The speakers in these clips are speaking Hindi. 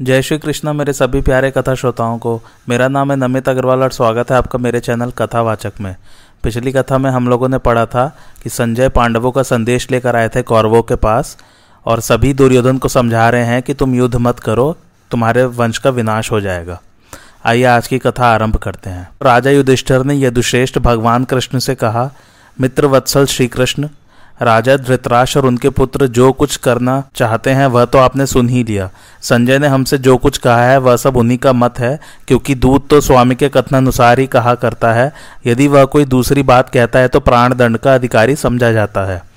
जय श्री कृष्ण, मेरे सभी प्यारे कथा श्रोताओं को। मेरा नाम है नमित अग्रवाल और स्वागत है आपका मेरे चैनल कथावाचक में। पिछली कथा में हम लोगों ने पढ़ा था कि संजय पांडवों का संदेश लेकर आए थे कौरवों के पास और सभी दुर्योधन को समझा रहे हैं कि तुम युद्ध मत करो, तुम्हारे वंश का विनाश हो जाएगा। आइए आज की कथा आरंभ करते हैं। राजा युधिष्ठर ने यदुश्रेष्ठ भगवान कृष्ण से कहा मित्र वत्सल श्री कृष्ण राजा धृतराज और उनके पुत्र जो कुछ करना चाहते हैं, वह तो आपने सुन ही लिया। संजय ने हमसे जो कुछ कहा है, वह सब उन्हीं का मत है, क्योंकि दूध तो स्वामी के कथनानुसार ही कहा करता है। यदि वह कोई दूसरी बात कहता है तो प्राण दंड का अधिकारी समझा जाता है।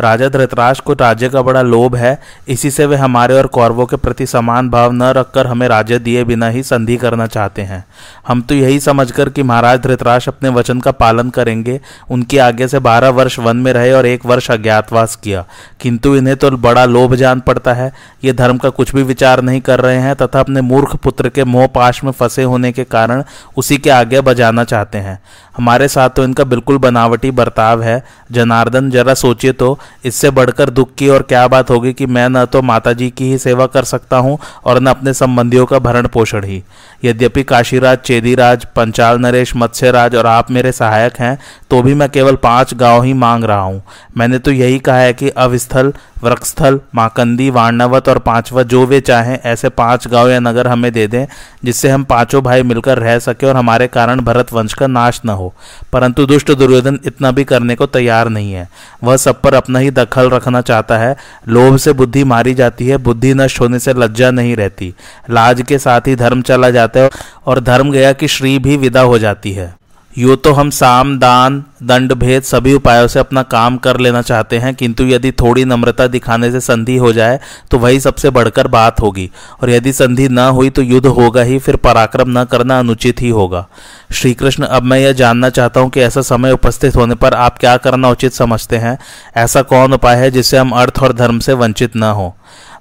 राजा धृतराज को राज्य का बड़ा लोभ है। इसी से वे हमारे और कौरवों के प्रति समान भाव न रखकर हमें राज्य दिए बिना ही संधि करना चाहते हैं। हम तो यही समझकर कि महाराज धृतराज अपने वचन का पालन करेंगे। उनकी आगे से बारह वर्ष वन में रहे और एक वर्ष अज्ञातवास किया। किंतु इन्हें तो बड़ा लोभ जान पड़ता है। ये धर्म का कुछ भी विचार नहीं कर रहे हैं तथा अपने मूर्ख पुत्र के मोह पाश में फंसे होने के कारण उसी के आगे बजाना चाहते हैं। हमारे साथ तो इनका बिल्कुल बनावटी बर्ताव है। जनार्दन, जरा सोचिए तो इससे बढ़कर दुख की और क्या बात होगी कि मैं न तो माता जी की ही सेवा कर सकता हूँ और न अपने संबंधियों का भरण पोषण ही। यद्यपि काशीराज, चेदीराज, पंचाल नरेश, मत्स्यराज और आप मेरे सहायक हैं तो भी मैं केवल पाँच गाँव ही मांग रहा हूँ। मैंने तो यही कहा है कि अवस्थल वृक्षस्थल, माकंदी वाणवत और पांचवा जो वे चाहें, ऐसे पाँच गाँव या नगर हमें दे दें, जिससे हम पाँचों भाई मिलकर रह सके और हमारे कारण भरत वंश का नाश न हो। परंतु दुष्ट दुर्योधन इतना भी करने को तैयार नहीं है। वह सब पर अपना ही दखल रखना चाहता है। लोभ से बुद्धि मारी जाती है, बुद्धि नष्ट होने से लज्जा नहीं रहती। लाज के साथ ही धर्म चला जाता है और धर्म गया कि श्री भी विदा हो जाती है। यो तो हम साम, दान, दंड, भेद सभी उपायों से अपना काम कर लेना चाहते हैं, किंतु यदि थोड़ी नम्रता दिखाने से संधि हो जाए तो वही सबसे बढ़कर बात होगी। और यदि संधि न हुई तो युद्ध होगा ही, फिर पराक्रम न करना अनुचित ही होगा। श्री कृष्ण अब मैं यह जानना चाहता हूँ कि ऐसा समय उपस्थित होने पर आप क्या करना उचित समझते हैं? ऐसा कौन उपाय है जिससे हम अर्थ और धर्म से वंचित न हो?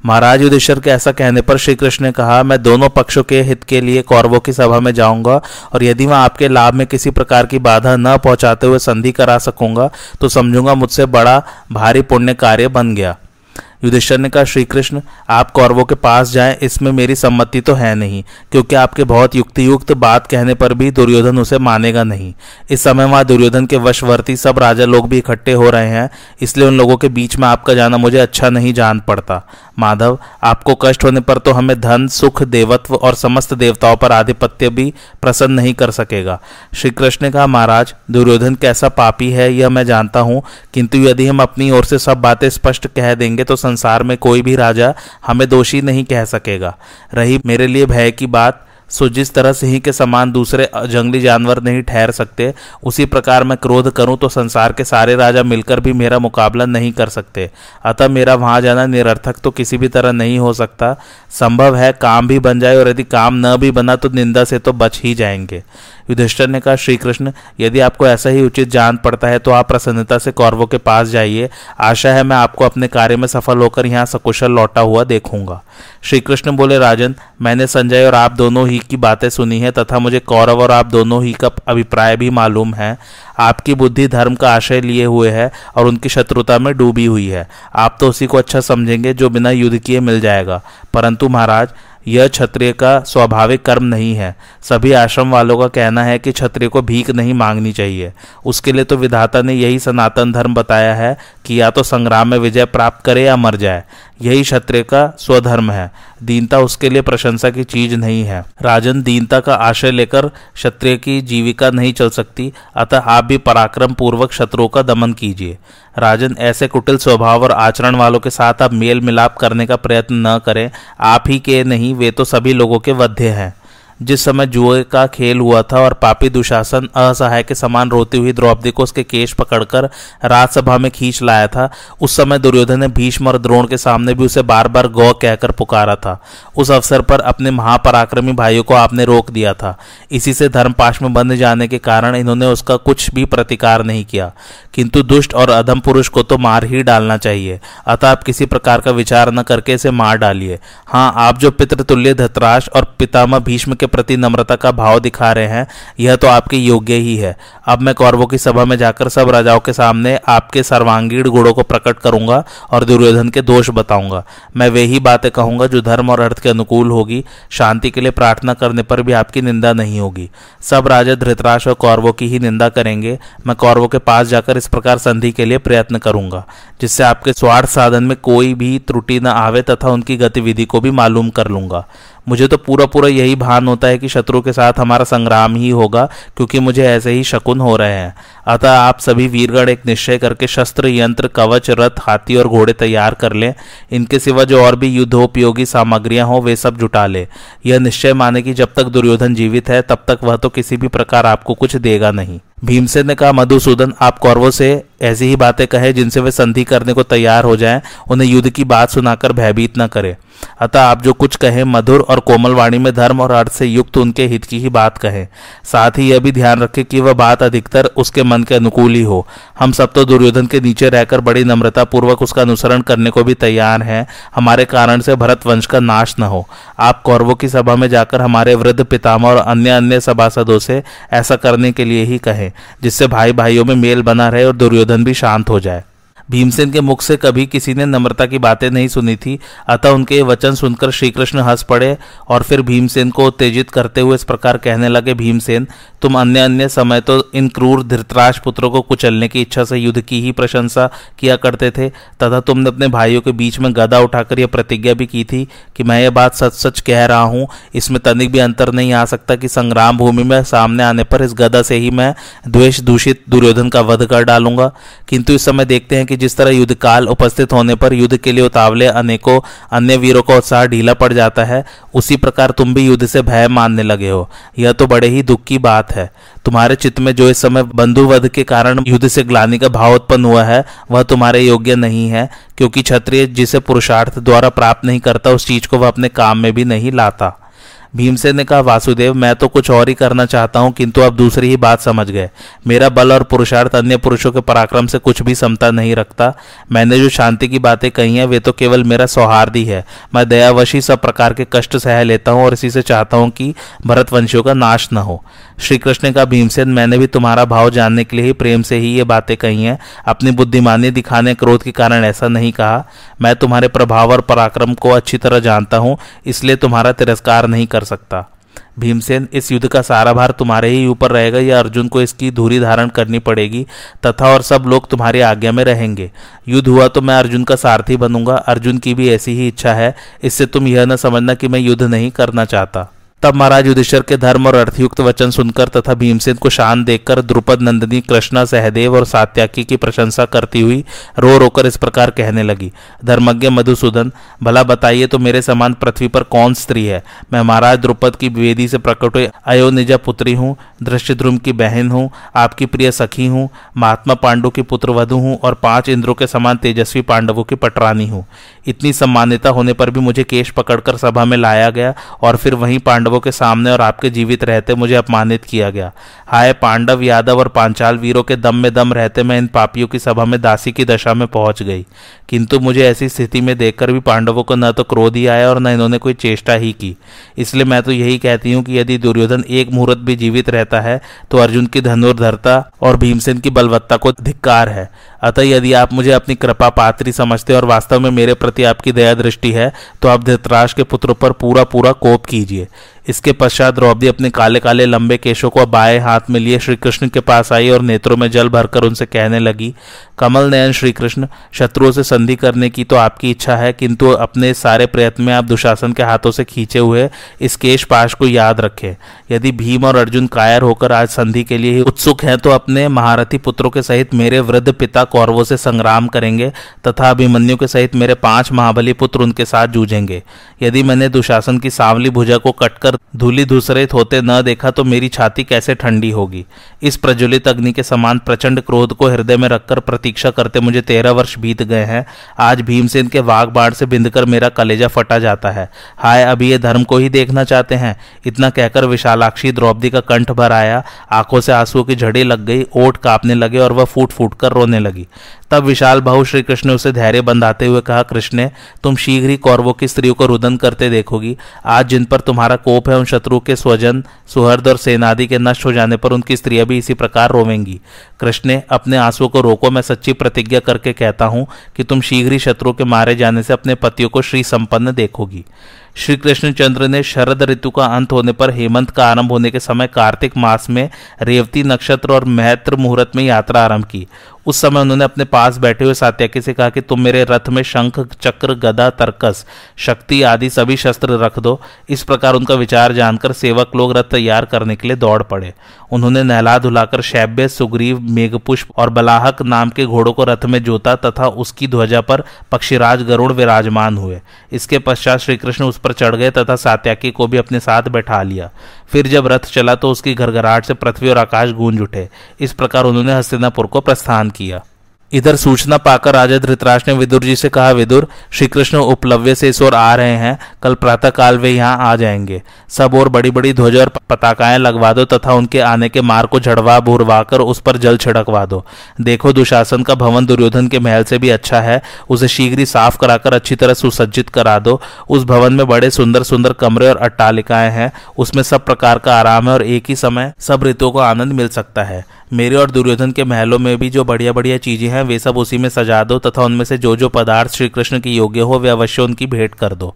महाराज युधिष्ठर के ऐसा कहने पर श्री कृष्ण ने कहा, मैं दोनों पक्षों के हित के लिए कौरवों की सभा में जाऊँगा और यदि मैं आपके लाभ में किसी प्रकार की बाधा न पहुंचाते हुए संधि करा सकूँगा तो समझूँगा मुझसे बड़ा भारी पुण्य कार्य बन गया। युधिष्ठर ने कहा श्री कृष्ण आप कौरवों के पास जाएँ, इसमें मेरी सम्मति तो है नहीं, क्योंकि आपके बहुत युक्ति युक्त बात कहने पर भी दुर्योधन उसे मानेगा नहीं। इस समय वहाँ दुर्योधन के वशवर्ती सब राजा लोग भी इकट्ठे हो रहे हैं, इसलिए उन लोगों के बीच में आपका जाना मुझे अच्छा नहीं जान पड़ता। माधव, आपको कष्ट होने पर तो हमें धन, सुख, देवत्व और समस्त देवताओं पर आधिपत्य भी प्रसन्न नहीं कर सकेगा। श्री कृष्ण ने कहा, महाराज, दुर्योधन कैसा पापी है, यह मैं जानता हूँ, किंतु यदि हम अपनी ओर से सब बातें स्पष्ट कह देंगे तो संसार में कोई भी राजा हमें दोषी नहीं कह सकेगा। रही मेरे लिए भय की बात, सो जिस तरह सिंह के समान दूसरे जंगली जानवर नहीं ठहर सकते, उसी प्रकार मैं क्रोध करूँ तो संसार के सारे राजा मिलकर भी मेरा मुकाबला नहीं कर सकते। अतः मेरा वहाँ जाना निरर्थक तो किसी भी तरह नहीं हो सकता। संभव है काम भी बन जाए और यदि काम न भी बना तो निंदा से तो बच ही जाएँगे। युधिष्ठर ने कहा श्री कृष्ण यदि आपको ऐसा ही उचित जान पड़ता है तो आप प्रसन्नता से कौरवों के पास जाइए। आशा है मैं आपको अपने कार्य में सफल होकर यहाँ सकुशल लौटा हुआ देखूँगा। श्री कृष्ण बोले, राजन, मैंने संजय और आप दोनों ही की बातें सुनी है, तथा मुझे कौरव और आप दोनों ही का अभिप्राय भी मालूम है। आपकी बुद्धि धर्म का आशय लिए हुए है और उनकी शत्रुता में डूबी हुई है। आप तो उसी को अच्छा समझेंगे, जो बिना युद्ध किए मिल जाएगा। परंतु महाराज यह क्षत्रिय का स्वाभाविक कर्म नहीं है। सभी आश्रम वालों का कहना है कि क्षत्रिय को भीख नहीं मांगनी चाहिए। उसके लिए तो विधाता ने यही सनातन धर्म बताया है कि या तो संग्राम में विजय प्राप्त करे या मर जाए। यही क्षत्रिय का स्वधर्म है। दीनता उसके लिए प्रशंसा की चीज़ नहीं है। राजन दीनता का आशय लेकर क्षत्रिय की जीविका नहीं चल सकती, अतः आप भी पराक्रम पूर्वक शत्रुओं का दमन कीजिए। राजन, ऐसे कुटिल स्वभाव और आचरण वालों के साथ आप मेल मिलाप करने का प्रयत्न न करें। आप ही के नहीं, वे तो सभी लोगों के वध्य हैं। जिस समय जुए का खेल हुआ था और पापी दुशासन असहाय के समान रोती हुई द्रौपदी को उसके केश पकड़कर राजसभा में खींच लाया था, उस समय दुर्योधन ने भीष्म और द्रोण के सामने भी उसे बार बार गौ कहकर पुकारा था। उस अवसर पर अपने महापराक्रमी भाइयों को आपने रोक दिया था। इसी से धर्मपाश में बंध जाने के कारण इन्होंने उसका कुछ भी प्रतिकार नहीं किया। किंतु दुष्ट और अधम पुरुष को तो मार ही डालना चाहिए। अतः आप किसी प्रकार का विचार न करके इसे मार डालिए। हाँ आप जो पितृतुल्य धतराश और पितामह भीष्म के प्रति नम्रता का भाव दिखा रहे हैं, यह तो आपके योग्य ही है। अब मैं कौरवों की सभा में जाकर सब राजाओं के सामने आपके सर्वांगीण गुणों को प्रकट करूँगा और दुर्योधन के दोष बताऊँगा। मैं वे ही बातें कहूँगा जो धर्म और अर्थ के अनुकूल होगी। शांति के लिए प्रार्थना करने पर भी आपकी निंदा नहीं होगी। सब राजा धृतराज और कौरवों की ही निंदा करेंगे। मैं कौरवों के पास जाकर इस प्रकार संधि के लिए प्रयत्न करूँगा, जिससे आपके स्वार्थ साधन में कोई भी त्रुटि न आवे तथा उनकी गतिविधि को भी मालूम कर लूँगा। मुझे तो पूरा पूरा यही भान होता है कि शत्रु के साथ हमारा संग्राम ही होगा, क्योंकि मुझे ऐसे ही शकुन हो रहे हैं। अतः आप सभी वीरगढ़ एक निश्चय करके शस्त्र, यंत्र, कवच, रथ, हाथी और घोड़े तैयार कर लें। इनके सिवा जो और भी युद्धोपयोगी सामग्रियाँ हो, वे सब जुटा ले। यह निश्चय माने कि जब तक दुर्योधन जीवित है, तब तक वह तो किसी भी प्रकार आपको कुछ देगा नहीं। भीमसेन ने कहा, मधुसूदन, आप कौरवों से ऐसी ही बातें कहे जिनसे वे संधि करने को तैयार हो जाएँ। उन्हें युद्ध की बात सुनाकर भयभीत न करें। अतः आप जो कुछ कहें मधुर और कोमल वाणी में धर्म और अर्थ से युक्त उनके हित की ही बात कहें। साथ ही यह भी ध्यान रखें कि वह बात अधिकतर उसके मन के अनुकूल ही हो। हम सब तो दुर्योधन के नीचे रहकर बड़ी नम्रता पूर्वक उसका अनुसरण करने को भी तैयार हैं। हमारे कारण से भरत वंश का नाश न हो। आप कौरवों की सभा में जाकर हमारे वृद्ध पितामह और अन्य अन्य सभासदों से ऐसा करने के लिए ही कहें, जिससे भाई भाइयों में मेल बना रहे और दुर्योधन भी शांत हो जाए। भीमसेन के मुख से कभी किसी ने नम्रता की बातें नहीं सुनी थी। अतः उनके वचन सुनकर श्रीकृष्ण हंस पड़े और फिर भीमसेन को उत्तेजित करते हुए इस प्रकार कहने लगे, भीमसेन, तुम अन्य अन्य समय तो इन क्रूर धृतराज पुत्रों को कुचलने की इच्छा से युद्ध की ही प्रशंसा किया करते थे, तथा तुमने अपने भाइयों के बीच में गदा उठाकर यह प्रतिज्ञा भी की थी कि मैं ये बात सच सच कह रहा हूँ। इसमें तनिक भी अंतर नहीं आ सकता कि संग्राम भूमि में सामने आने पर इस गदा से ही मैं द्वेष दूषित दुर्योधन का वध कर डालूँगा। किंतु इस समय देखते हैं कि जिस तरह युद्ध काल उपस्थित होने पर युद्ध के लिए उतावले अनेकों अन्य वीरों का उत्साह ढीला पड़ जाता है, उसी प्रकार तुम भी युद्ध से भय मानने लगे हो। यह तो बड़े ही दुख की बात है। तुम्हारे चित्त में जो इस समय बंधुवध के कारण युद्ध से ग्लानी का भाव उत्पन्न हुआ है, वह तुम्हारे योग्य नहीं है, क्योंकि क्षत्रिय जिसे पुरुषार्थ द्वारा प्राप्त नहीं करता, उस चीज़ को वह अपने काम में भी नहीं लाता। भीमसेन ने कहा, वासुदेव, मैं तो कुछ और ही करना चाहता हूँ, किंतु आप दूसरी ही बात समझ गए। मेरा बल और पुरुषार्थ अन्य पुरुषों के पराक्रम से कुछ भी समता नहीं रखता। मैंने जो शांति की बातें कही हैं, वे तो केवल मेरा सौहार्द ही। है मैं दयावशी सब प्रकार के कष्ट सह लेता हूँ और इसी से चाहता हूँ कि भरतवंशियों का नाश न हो। श्री कृष्ण का भीमसेन, मैंने भी तुम्हारा भाव जानने के लिए ही प्रेम से ही ये बातें कही हैं। अपनी बुद्धिमानी दिखाने क्रोध के कारण ऐसा नहीं कहा। मैं तुम्हारे प्रभाव और पराक्रम को अच्छी तरह जानता हूँ, इसलिए तुम्हारा तिरस्कार नहीं कर सकता। भीमसेन, इस युद्ध का सारा भार तुम्हारे ही ऊपर रहेगा, या अर्जुन को इसकी धूरी धारण करनी पड़ेगी, तथा और सब लोग तुम्हारी आज्ञा में रहेंगे। युद्ध हुआ तो मैं अर्जुन का सारथी बनूँगा। अर्जुन की भी ऐसी ही इच्छा है, इससे तुम यह न समझना कि मैं युद्ध नहीं करना चाहता। तब महाराज युधिष्ठर के धर्म और अर्थयुक्त वचन सुनकर तथा भीमसेन को शान देखकर द्रुपद नंदिनी, कृष्णा, सहदेव और सात्याकी की प्रशंसा करती हुई रो रोकर इस प्रकार कहने लगी, धर्मज्ञ मधुसूदन, भला बताइए तो मेरे समान पृथ्वी पर कौन स्त्री है? मैं महाराज द्रुपद की वेदी से प्रकट हुई अयोनिजा पुत्री हूँ ध्रुम की बहन हूँ, आपकी प्रिय सखी हूँ, महात्मा पांडु की पुत्र वधु हूँ और पाँच इंद्रों के समान तेजस्वी पांडवों की पटरानी हूँ। इतनी सम्मानिता होने पर भी मुझे केश पकड़कर सभा में लाया गया और फिर वहीं पांडव पांडवों के सामने और आपके जीवित रहते मुझे अपमानित किया गया। हाय पांडव यादव और पांचाल वीरों के दम में दम रहते मैं इन पापियों की सभा में दासी की दशा में पहुँच गई। किंतु मुझे ऐसी स्थिति में देखकर भी पांडवों को न तो क्रोध ही आया और न इन्होंने कोई चेष्टा ही की। इसलिए मैं तो यही कहती हूँ कि यदि दुर्योधन एक मुहूर्त भी जीवित रहता है तो अर्जुन की धनुर्धरता और भीमसेन की बलवत्ता को धिक्कार है। अतः यदि आप मुझे अपनी कृपा पात्री समझते और वास्तव में मेरे प्रति आपकी दया दृष्टि है तो आप धृतराज के पुत्र पर पूरा पूरा कोप कीजिए। इसके पश्चात द्रौपदी अपने काले काले लंबे केशों को बाएँ हाथ में लिए श्री कृष्ण के पास आई और नेत्रों में जल भरकर उनसे कहने लगी, कमल नयन श्री कृष्ण शत्रुओं से संधि करने की तो आपकी इच्छा है, किंतु अपने सारे प्रयत्न में आप दुशासन के हाथों से खींचे हुए इस केश पाश को याद रखें। यदि भीम और अर्जुन कायर होकर आज संधि के लिए उत्सुक हैं तो अपने महारथी पुत्रों के सहित मेरे वृद्ध पिता कौरवों से संग्राम करेंगे तथा अभिमन्यु के सहित मेरे पाँच महाबली पुत्र उनके साथ जूझेंगे। यदि मैंने दुशासन की सांवली भुजा को कटकर धूली धूसरित होते न देखा तो मेरी छाती कैसे ठंडी होगी। इस प्रज्वलित अग्नि के समान प्रचंड क्रोध को हृदय में रखकर प्रतीक्षा करते मुझे तेरह वर्ष बीत गए हैं। आज भीमसेन के वाघ बाढ़ से बिंदकर मेरा कलेजा फटा जाता है। हाय, अभी ये धर्म को ही देखना चाहते हैं। इतना कहकर विशालाक्षी द्रौपदी का कंठ भर आया। आँखों से आंसुओं की झड़ी लग गई ओट कांपने लगे और वह फूट फूट कर रोने लगी। तब विशाल भाव श्री कृष्ण उसे धैर्य बंधाते हुए कहा, कृष्ण, तुम शीघ्र ही कौरवों की स्त्रियों को रुदन करते देखोगी। आज जिन पर तुम्हारा कोप है, उन शत्रु के स्वजन सुहर्द और सेनादि के नष्ट हो जाने पर उनकी स्त्रियाँ भी इसी प्रकार रोवेंगी। कृष्ण अपने आंसुओं को रोको। मैं सच्ची प्रतिज्ञा करके कहता हूँ कि तुम शीघ्र ही शत्रु के मारे जाने से अपने पतियों को श्री संपन्न देखोगी। श्री कृष्णचंद्र ने शरद ऋतु का अंत होने पर हेमंत का आरंभ होने के समय कार्तिक मास में रेवती नक्षत्र और महत्र मुहूर्त में यात्रा आरंभ की। उस समय उन्होंने अपने पास बैठे हुए सात्याकी से कहा कि तुम मेरे रथ में शंख, चक्र, गदा, तर्कस, शक्ति आदि सभी शस्त्र रख दो। इस प्रकार उनका विचार जानकर सेवक लोग रथ तैयार करने के लिए दौड़ पड़े। उन्होंने नहला धुलाकर शैब्य, सुग्रीव, मेघपुष्प और बलाहक नाम के घोड़ों को रथ में जोता तथा उसकी ध्वजा पर पक्षीराज गरुड़ विराजमान हुए। इसके पश्चात श्रीकृष्ण उस पर चढ़ गए तथा सात्याकी को भी अपने साथ बैठा लिया। फिर जब रथ चला तो उसकी घरघराहट से पृथ्वी और आकाश गूंज उठे। इस प्रकार उन्होंने हस्तिनापुर को प्रस्थान किया। इधर सूचना पाकर राजा धृतराज ने विदुर जी से कहा, विदुर श्री कृष्ण उपलव्य से इस ओर आ रहे हैं। कल प्रातः काल वे यहाँ आ जाएँगे। सब और बड़ी बड़ी ध्वज और पताकाएँ लगवा दो तथा उनके आने के मार्ग को झड़वा भूरवा कर उस पर जल छिड़कवा दो। देखो, दुशासन का भवन दुर्योधन के महल से भी अच्छा है। उसे शीघ्र ही साफ़ कराकर अच्छी तरह सुसज्जित करा दो। उस भवन में बड़े सुंदर सुंदर कमरे और अट्टालिकाएँ हैं। उसमें सब प्रकार का आराम है और एक ही समय सब ऋतुओं को आनंद मिल सकता है। मेरे और दुर्योधन के महलों में भी जो बढ़िया बढ़िया चीज़ें हैं, वे सब उसी में सजा दो तथा उनमें से जो जो पदार्थ श्री कृष्ण के योग्य हो, वे अवश्य उनकी भेंट कर दो।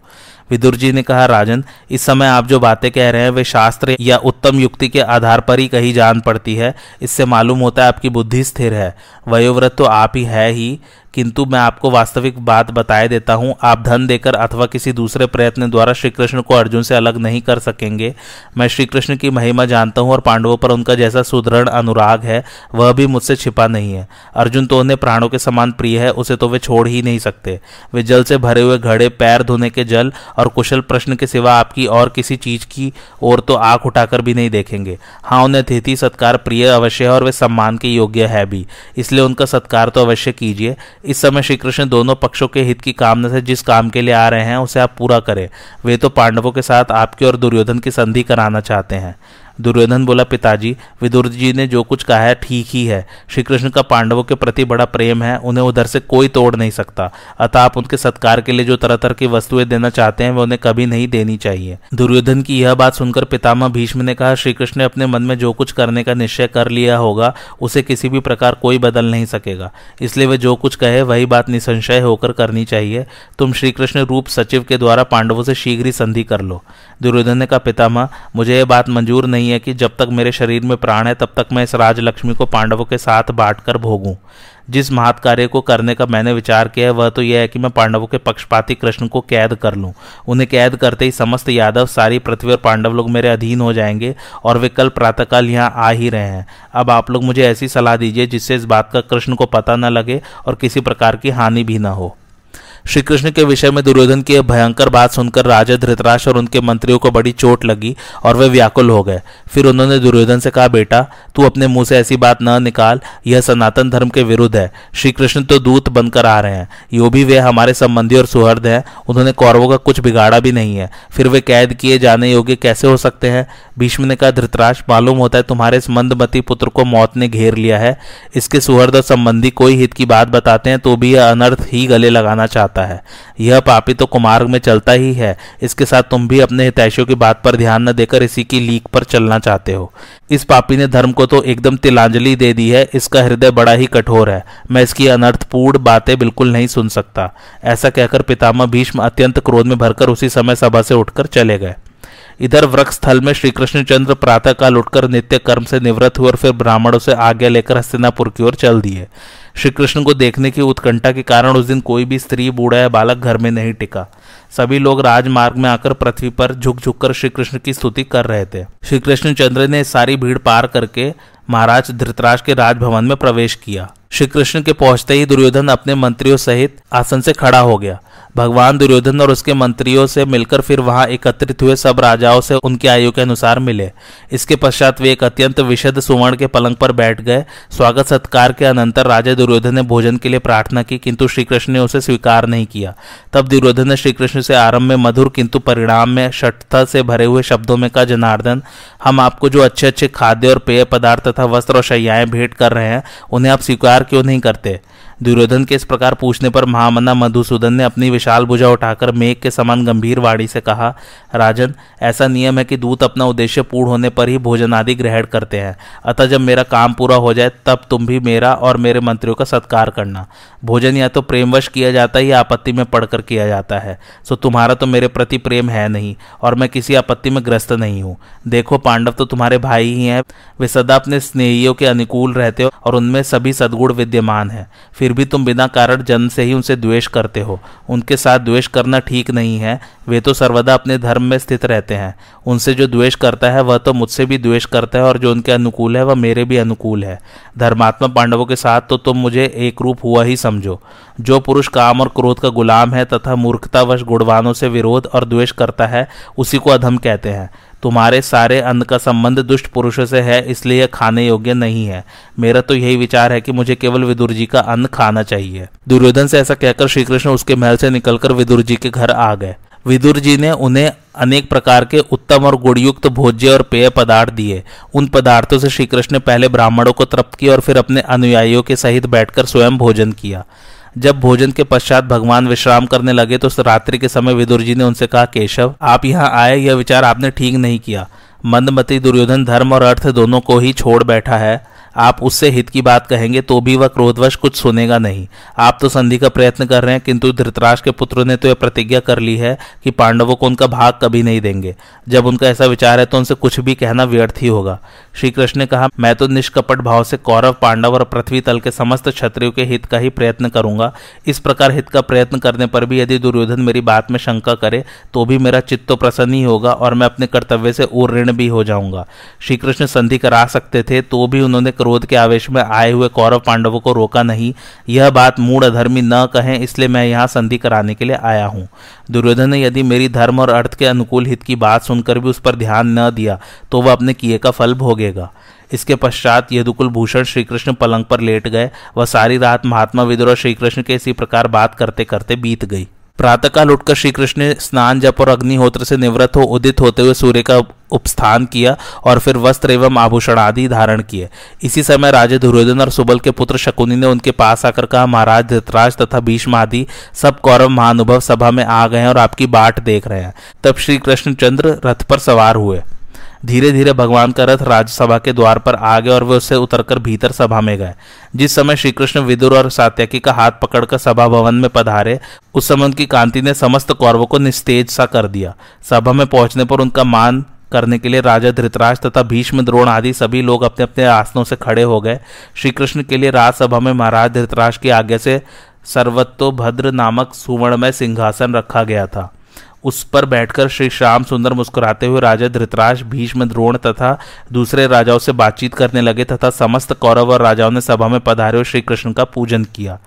विदुर जी ने कहा, राजन, इस समय आप जो बातें कह रहे हैं, वे शास्त्र या उत्तम युक्ति के आधार पर ही कही जान पड़ती है। इससे मालूम होता है आपकी बुद्धि स्थिर है। वयोव्रत तो आप ही है ही। किंतु मैं आपको वास्तविक बात बताए देता हूँ, आप धन देकर अथवा किसी दूसरे प्रयत्न द्वारा श्री कृष्ण को अर्जुन से अलग नहीं कर सकेंगे। मैं श्री कृष्ण की महिमा जानता हूँ और पांडवों पर उनका जैसा सुदृढ़ अनुराग है, वह भी मुझसे छिपा नहीं है। अर्जुन तो उन्हें प्राणों के समान प्रिय है, उसे तो वे छोड़ ही नहीं सकते। वे जल से भरे हुए घड़े, पैर धोने के जल और कुशल प्रश्न के सिवा आपकी और किसी चीज़ की ओर तो आँख उठाकर भी नहीं देखेंगे। हाँ उन्हें अतिथि सत्कार प्रिय अवश्य है और वे सम्मान के योग्य है भी। इसलिए उनका सत्कार तो अवश्य कीजिए। इस समय श्री कृष्ण दोनों पक्षों के हित की कामना से जिस काम के लिए आ रहे हैं, उसे आप पूरा करें। वे तो पांडवों के साथ आपकी और दुर्योधन की संधि कराना चाहते हैं। दुर्योधन बोला, पिताजी विदुर जी ने जो कुछ कहा है ठीक ही है। श्री कृष्ण का पांडवों के प्रति बड़ा प्रेम है, उन्हें उधर से कोई तोड़ नहीं सकता। अतः आप उनके सत्कार के लिए जो तरह तरह की वस्तुएँ देना चाहते हैं वे उन्हें कभी नहीं देनी चाहिए दुर्योधन की यह बात सुनकर पितामह भीष्म ने कहा श्री कृष्ण ने अपने मन में जो कुछ करने का निश्चय कर लिया होगा, उसे किसी भी प्रकार कोई बदल नहीं सकेगा। इसलिए वे जो कुछ कहे, वही बात निसंशय होकर करनी चाहिए। तुम श्री कृष्ण रूप सचिव के द्वारा पांडवों से शीघ्र ही संधि कर लो दुर्योधन ने कहा, पितामह, मुझे यह बात मंजूर नहीं है कि जब तक मेरे शरीर में प्राण है, तब तक मैं इस राजलक्ष्मी को पांडवों के साथ बांटकर भोगूं। जिस महत् कार्य को करने का मैंने विचार किया है, वह तो यह है कि मैं पांडवों के पक्षपाती कृष्ण को कैद कर लूँ। उन्हें कैद करते ही समस्त यादव, सारी पृथ्वी और पांडव लोग मेरे अधीन हो जाएँगे और वे कल प्रातःकाल यहाँ आ ही रहे हैं। अब आप लोग मुझे ऐसी सलाह दीजिए जिससे इस बात का कृष्ण को पता न लगे और किसी प्रकार की हानि भी न हो। श्री कृष्ण के विषय में दुर्योधन की भयंकर बात सुनकर राजा धृतराज और उनके मंत्रियों को बड़ी चोट लगी और वे व्याकुल हो गए। फिर उन्होंने दुर्योधन से कहा, बेटा, तू अपने मुँह से ऐसी बात न निकाल, यह सनातन धर्म के विरुद्ध है। श्री कृष्ण तो दूत बनकर आ रहे हैं, यो भी वे हमारे संबंधी और सुहृद हैं, उन्होंने कौरवों का कुछ बिगाड़ा भी नहीं है। फिर वे कैद किए जाने योग्य कैसे हो सकते हैं? भीष्म ने कहा धृतराज मालूम होता है तुम्हारे इस मंदमती पुत्र को मौत ने घेर लिया है। इसके सुहृद और संबंधी कोई हित की बात बताते हैं तो भी यह अनर्थ ही गले लगाना चाहता जाता है। यह पापी तो कुमार्ग में चलता ही है। इसके साथ तुम भी अपने हितैषियों की बात पर ध्यान न देकर इसी की लीक पर चलना चाहते हो। इस पापी ने धर्म को तो एकदम तिलांजलि दे दी है। इसका हृदय बड़ा ही कठोर है। मैं इसकी अनर्थपूर्ण बातें बिल्कुल नहीं सुन सकता। ऐसा कहकर पितामह भीष्म अत्यंत क्रोध में भरकर उसी समय सभा से उठकर चले गए। इधर वृक्ष स्थल में श्री कृष्णचंद्र प्रातः काल उठकर नित्य कर्म से निवृत्त हुए और फिर ब्राह्मणों से आज्ञा लेकर हस्तिनापुर की ओर चल दिए। श्री कृष्ण को देखने की उत्कंठा के कारण उस दिन कोई भी स्त्री, बूढ़ा या बालक घर में नहीं टिका। सभी लोग राजमार्ग में आकर पृथ्वी पर झुक झुक कर श्री कृष्ण की स्तुति कर रहे थे। श्री कृष्ण चंद्र ने सारी भीड़ पार करके महाराज धृतराज के राजभवन में प्रवेश किया। श्री कृष्ण के पहुँचते ही दुर्योधन अपने मंत्रियों सहित आसन से खड़ा हो गया। भगवान दुर्योधन और उसके मंत्रियों से मिलकर फिर वहाँ एकत्रित हुए, सब राजाओं से उनके आयु के अनुसार मिले। इसके पश्चात वे एक अत्यंत विशद सुवर्ण के पलंग पर बैठ गए। स्वागत सत्कार के अनंतर राजा दुर्योधन ने भोजन के लिए प्रार्थना की, किंतु श्रीकृष्ण ने उसे स्वीकार नहीं किया। तब दुर्योधन ने श्रीकृष्ण से आरंभ में मधुर, किंतु परिणाम में षठता से भरे हुए शब्दों में कहा, जनार्दन, हम आपको जो अच्छे अच्छे खाद्य और पेय पदार्थ तथा वस्त्र और शैयाएँ भेंट कर रहे हैं, उन्हें आप स्वीकार क्यों नहीं करते? दुर्योधन के इस प्रकार पूछने पर महामना मधुसूदन ने अपनी विशाल भुजा उठाकर मेघ के समान गंभीर वाणी से कहा, राजन, ऐसा नियम है कि दूत अपना उद्देश्य पूर्ण होने पर ही भोजन आदि ग्रहण करते हैं। अतः जब मेरा काम पूरा हो जाए, तब तुम भी मेरा और मेरे मंत्रियों का सत्कार करना। भोजन या तो प्रेमवश किया जाता है या आपत्ति में पढ़कर किया जाता है। सो तुम्हारा तो मेरे प्रति प्रेम है नहीं, और मैं किसी आपत्ति में ग्रस्त नहीं हूँ। देखो, पांडव तो तुम्हारे भाई ही हैं। वे सदा अपने स्नेहियों के अनुकूल रहते हो और उनमें सभी सदगुण विद्यमान है। फिर भी तुम बिना कारण जन्म से ही उनसे द्वेष करते हो। उनके साथ द्वेष करना ठीक नहीं है। वे तो सर्वदा अपने धर्म में स्थित रहते हैं। उनसे जो द्वेष करता है, वह तो मुझसे भी द्वेष करता है और जो उनके अनुकूल है, वह मेरे भी अनुकूल है। धर्मात्मा पांडवों के साथ तो तुम मुझे एक रूप हुआ ही समझो। जो पुरुष काम और क्रोध का गुलाम है तथा मूर्खतावश गुणवानों से विरोध और द्वेष करता है, उसी को अधम कहते हैं। तुम्हारे सारे अन्न का संबंध दुष्ट पुरुषों से है, इसलिए खाने योग्य नहीं है। मेरा तो यही विचार है कि मुझे केवल विदुर जी का अन्न खाना चाहिए। दुर्योधन से ऐसा कहकर श्रीकृष्ण उसके महल से निकलकर विदुर जी के घर आ गए। विदुर जी ने उन्हें अनेक प्रकार के उत्तम और गुणयुक्त भोज्य और पेय पदार्थ दिए। उन पदार्थों से श्रीकृष्ण ने पहले ब्राह्मणों को तृप्त किया और फिर अपने अनुयायियों के सहित बैठकर स्वयं भोजन किया। जब भोजन के पश्चात भगवान विश्राम करने लगे तो रात्रि के समय विदुर जी ने उनसे कहा, केशव, आप यहाँ आए, यह विचार आपने ठीक नहीं किया। मंदमती दुर्योधन धर्म और अर्थ दोनों को ही छोड़ बैठा है। आप उससे हित की बात कहेंगे तो भी वह क्रोधवश कुछ सुनेगा नहीं। आप तो संधि का प्रयत्न कर रहे हैं, किंतु धृतराज के पुत्रों ने तो यह प्रतिज्ञा कर ली है कि पांडवों को उनका भाग कभी नहीं देंगे। जब उनका ऐसा विचार है तो उनसे कुछ भी कहना व्यर्थ ही होगा। श्री कृष्ण ने कहा, मैं तो निष्कपट भाव से कौरव, पांडव और पृथ्वी तल के समस्त क्षत्रियों के हित का ही प्रयत्न करूँगा। इस प्रकार हित का प्रयत्न करने पर भी यदि दुर्योधन मेरी बात में शंका करे तो भी मेरा चित्त तो प्रसन्न ही होगा और मैं अपने कर्तव्य से ऋण भी हो जाऊँगा। श्री कृष्ण संधि करा सकते थे तो भी उन्होंने क्रोध के आवेश में आए हुए कौरव पांडवों को रोका नहीं। यह बात मूड अधर्मी न कहें, इसलिए मैं यहाँ संधि कराने के लिए आया हूँ। दुर्योधन ने यदि मेरी धर्म और अर्थ के अनुकूल हित की बात सुनकर भी उस पर ध्यान न दिया तो वह अपने किए का फल भोगेगा। इसके पश्चात यदुकुल भूषण श्रीकृष्ण पलंग पर लेट गए। वह सारी रात महात्मा विदुर और श्रीकृष्ण के इसी प्रकार बात करते करते बीत गई। प्रातःकाल उठकर श्री कृष्ण ने स्नान, जप और अग्निहोत्र से निवृत्त हो उदित होते हुए सूर्य का उपस्थान किया और फिर वस्त्र एवं आभूषण आदि धारण किए। इसी समय राजे दुर्योधन और सुबल के पुत्र शकुनी ने उनके पास आकर कहा, महाराज, धृतराज तथा भीष्म आदि सब कौरव महानुभव सभा में आ गए हैं और आपकी बाट देख रहे हैं। तब श्री कृष्णचंद्र रथ पर सवार हुए। धीरे धीरे भगवान का रथ राज्यसभा के द्वार पर आ गए और वे उससे उतरकर भीतर सभा में गए। जिस समय श्रीकृष्ण विदुर और सात्यकी का हाथ पकड़कर सभा भवन में पधारे, उस समय उनकी कांति ने समस्त कौरवों को निस्तेज सा कर दिया। सभा में पहुँचने पर उनका मान करने के लिए राजा धृतराज तथा भीष्म द्रोण आदि सभी लोग अपने अपने आसनों से खड़े हो गए। श्री कृष्ण के लिए राजसभा में महाराज धृतराज की आज्ञा से सर्वत्तोभद्र नामक सुवर्णमय सिंहासन रखा गया था। उस पर बैठकर श्री श्याम सुंदर मुस्कुराते हुए राजा धृतराज, भीष्म द्रोण तथा दूसरे राजाओं से बातचीत करने लगे तथा समस्त कौरव और राजाओं ने सभा में पधारे हुए श्री कृष्ण का पूजन किया।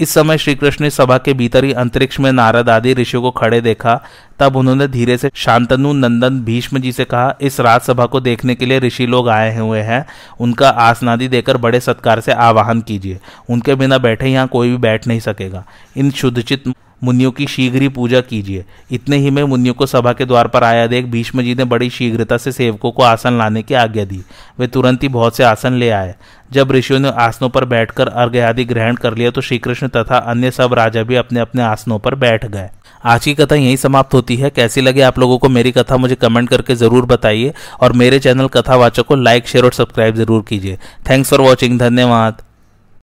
इस समय श्री कृष्ण ने सभा के भीतर ही अंतरिक्ष में नारद आदि ऋषियों को खड़े देखा। तब उन्होंने धीरे से शांतनु नंदन भीष्म जी से कहा, इस राजसभा को देखने के लिए ऋषि लोग आए हुए हैं। उनका आसनादि देकर बड़े सत्कार से आवाहन कीजिए। उनके बिना बैठे यहाँ कोई भी बैठ नहीं सकेगा। इन शुद्धचित मुनियों की शीघ्र ही पूजा कीजिए। इतने ही में मुनियों को सभा के द्वार पर आया देख भीष्म जी ने बड़ी शीघ्रता से सेवकों को आसन लाने की आज्ञा दी। वे तुरंत ही बहुत से आसन ले आए। जब ऋषियों ने आसनों पर बैठकर अर्घ्य आदि ग्रहण कर लिया तो श्रीकृष्ण तथा अन्य सब राजा भी अपने अपने आसनों पर बैठ गए। आज की कथा यही समाप्त होती है। कैसी लगे आप लोगों को मेरी कथा मुझे कमेंट करके ज़रूर बताइए। और मेरे चैनल कथावाचक को लाइक, शेयर और सब्सक्राइब ज़रूर कीजिए। Thanks for watching. धन्यवाद।